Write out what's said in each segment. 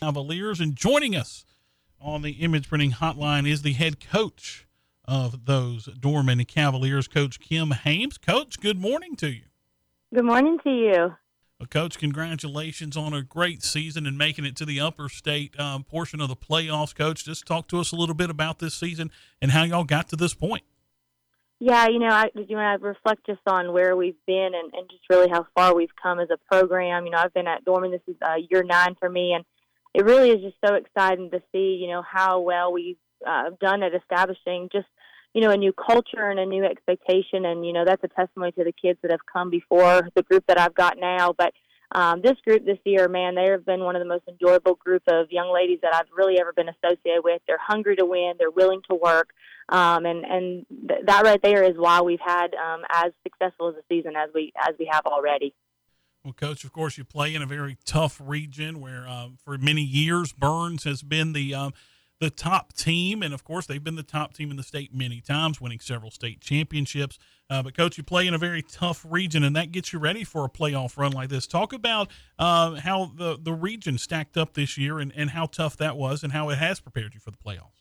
Cavaliers. And joining us on the image printing hotline is the head coach of those Dorman and Cavaliers, Coach Kim Hames. Coach, good morning to you. Good morning to you. Well, Coach, congratulations on a great season and making it to the upper state um, portion of the playoffs. Coach, just talk to us a little bit about this season and how y'all got to this point. Yeah, you know, I you know, I reflect just on where we've been and, and just really how far we've come as a program. You know, I've been at Dorman. This is uh, year nine for me, and it really is just so exciting to see, you know, how well we've uh, done at establishing just, you know, a new culture and a new expectation. And, you know, that's a testimony to the kids that have come before the group that I've got now. But um, this group this year, man, they have been one of the most enjoyable group of young ladies that I've really ever been associated with. They're hungry to win. They're willing to work. Um, and and th- that right there is why we've had um, as successful as a season as we as we have already. Well, coach, of course, you play in a very tough region where, um, for many years, Byrnes has been the um, the top team, and of course, they've been the top team in the state many times, winning several state championships. Uh, but, coach, you play in a very tough region, and that gets you ready for a playoff run like this. Talk about uh, how the the region stacked up this year, and, and how tough that was, and how it has prepared you for the playoffs.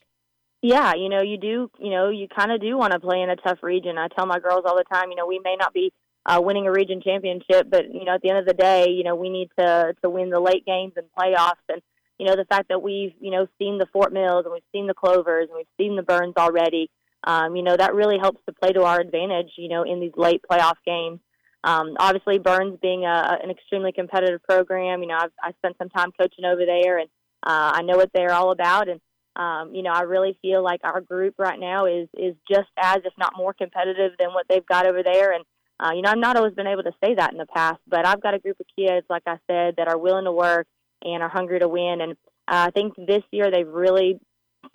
Yeah, you know, you do, you know, you kind of do want to play in a tough region. I tell my girls all the time, you know, we may not be uh, winning a region championship. But you know, at the end of the day, you know, we need to to win the late games and playoffs. And you know, the fact that we've you know seen the Fort Mills and we've seen the Clovers and we've seen the Byrnes already, um, you know, that really helps to play to our advantage. You know, in these late playoff games. Um, obviously, Byrnes being a, an extremely competitive program, you know, I've I spent some time coaching over there, and uh, I know what they're all about. And um, you know, I really feel like our group right now is is just as, if not more, competitive than what they've got over there. And uh, you know, I've not always been able to say that in the past, but I've got a group of kids, like I said, that are willing to work and are hungry to win. And uh, I think this year they've really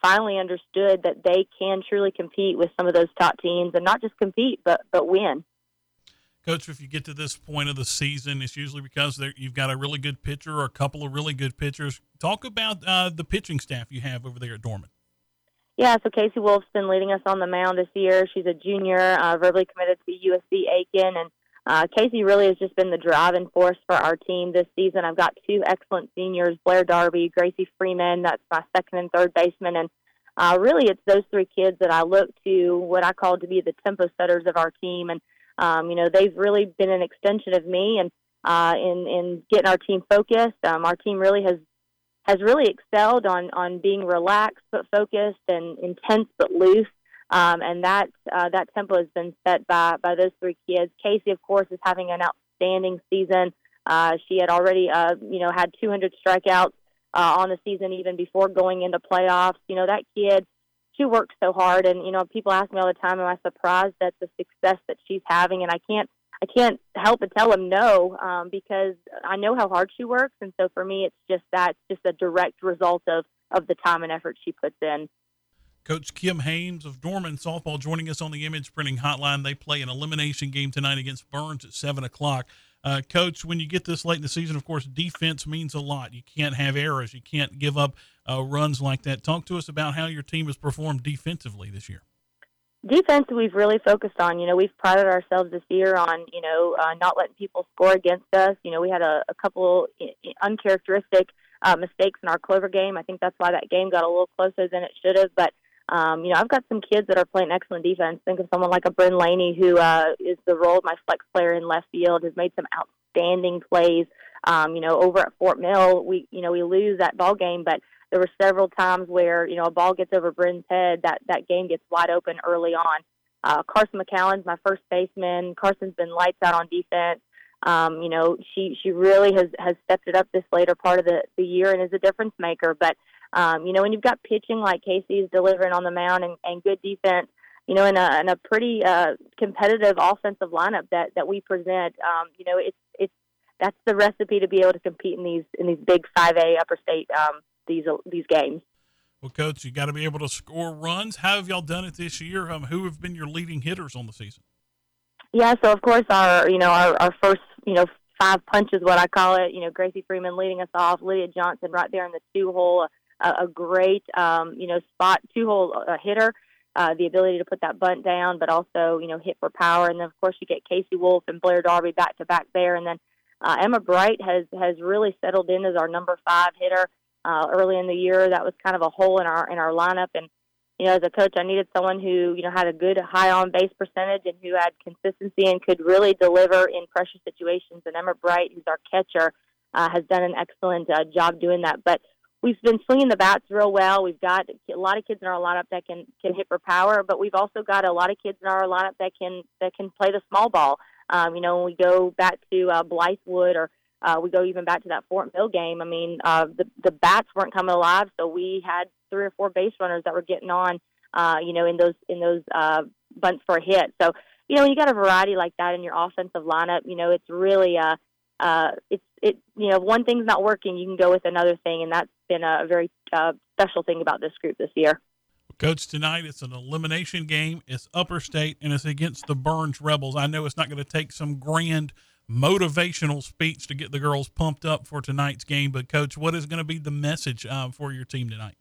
finally understood that they can truly compete with some of those top teams, and not just compete, but but win. Coach, if you get to this point of the season, it's usually because you've got a really good pitcher or a couple of really good pitchers. Talk about uh, the pitching staff you have over there at Dorman. Yeah, so Casey Wolf's been leading us on the mound this year. She's a junior, uh, verbally committed to USC Aiken, and uh, Casey really has just been the driving force for our team this season. I've got two excellent seniors, Blair Darby, Gracie Freeman. That's my second and third baseman, and uh, really it's those three kids that I look to, what I call to be the tempo setters of our team, and um, you know they've really been an extension of me and uh, in in getting our team focused. Um, our team really has has really excelled on on being relaxed but focused and intense but loose. Um, and that uh, that tempo has been set by by those three kids. Casey, of course, is having an outstanding season. Uh, she had already, uh, you know, had 200 strikeouts uh, on the season even before going into playoffs. You know, that kid, she works so hard, and you know, people ask me all the time, "Am I surprised at the success that she's having?" And I can't I can't help but tell him no um, because I know how hard she works, and so for me, it's just that's just a direct result of of the time and effort she puts in. Coach Kim Hames of Dorman softball joining us on the Image Printing Hotline. They play an elimination game tonight against Byrnes at seven o'clock. Uh, Coach, when you get this late in the season, of course, defense means a lot. You can't have errors. You can't give up uh, runs like that. Talk to us about how your team has performed defensively this year defense we've really focused on. You know, we've prided ourselves this year on you know uh, not letting people score against us. You know, we had a, a couple uncharacteristic uh, mistakes in our Clover game. I think that's why that game got a little closer than it should have. But um, you know, I've got some kids that are playing excellent defense. Think of someone like a Bryn Laney, who uh, is the role of my flex player in left field, has made some outstanding plays. Um, you know, over at Fort Mill, we you know we lose that ball game, but there were several times where you know a ball gets over Bryn's head, that that game gets wide open early on. Uh, Carson McCallan's my first baseman. Carson's been lights out on defense. Um, you know, she she really has has stepped it up this later part of the the year and is a difference maker. But um, you know, when you've got pitching like Casey's delivering on the mound and, and good defense, you know, in a in a pretty uh, competitive offensive lineup that that we present, um, you know, it's it's that's the recipe to be able to compete in these in these big 5A upper state um, these these games. Well, coach, you got to be able to score runs. How have y'all done it this year? Um, who have been your leading hitters on the season? Yeah, so of course our you know our, our first you know five punches, what I call it. You know, Gracie Freeman leading us off, Lydia Johnson right there in the two hole, a, a great um, you know spot two hole uh, hitter. Uh, the ability to put that bunt down, but also you know hit for power, and then of course you get Casey Wolf and Blair Darby back to back there, and then uh, Emma Bright has has really settled in as our number five hitter. Uh, early in the year. That was kind of a hole in our in our lineup, and you know, as a coach, I needed someone who you know had a good high on base percentage and who had consistency and could really deliver in pressure situations. And Emma Bright, who's our catcher, uh, has done an excellent uh, job doing that. But we've been swinging the bats real well. We've got a lot of kids in our lineup that can can hit for power, but we've also got a lot of kids in our lineup that can that can play the small ball. Um, you know, when we go back to uh, Blythewood or uh, we go even back to that Fort Mill game. I mean, uh, the the bats weren't coming alive, so we had three or four base runners that were getting on. Uh, you know, in those in those uh, bunts for a hit. So you know, when you got a variety like that in your offensive lineup, you know, it's really uh, uh, it's it you know, one thing's not working, you can go with another thing, and that's been a very uh, special thing about this group this year. Coach, tonight it's an elimination game. It's Upper State and it's against the Byrnes Rebels. I know it's not going to take some grand motivational speech to get the girls pumped up for tonight's game. But, Coach, what is going to be the message um, for your team tonight?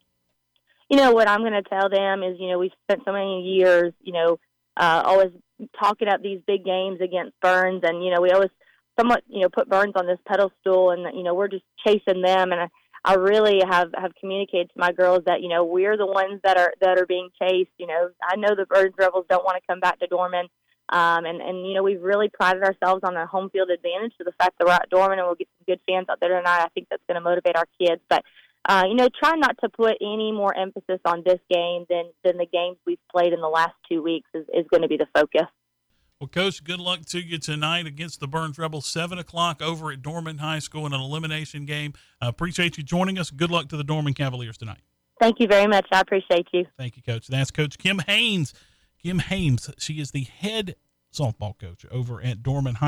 You know, what I'm going to tell them is, you know, we've spent so many years, you know, uh, always talking up these big games against Byrnes. And, you know, we always somewhat, you know, put Byrnes on this pedestal and, you know, we're just chasing them. And I, I really have, have communicated to my girls that, you know, we're the ones that are, that are being chased. You know, I know the Byrnes Rebels don't want to come back to Dorman. Um, and, and, you know, we've really prided ourselves on the home field advantage to the fact that we're at Dorman and we'll get some good fans out there tonight. I think that's going to motivate our kids. But, uh, you know, try not to put any more emphasis on this game than, than the games we've played in the last two weeks is, is going to be the focus. Well, Coach, good luck to you tonight against the Byrnes Rebels, 7 o'clock over at Dorman High School in an elimination game. Uh, appreciate you joining us. Good luck to the Dorman Cavaliers tonight. Thank you very much. I appreciate you. Thank you, Coach. That's Coach Kim Haynes. Kim Haynes, she is the head softball coach over at Dorman High.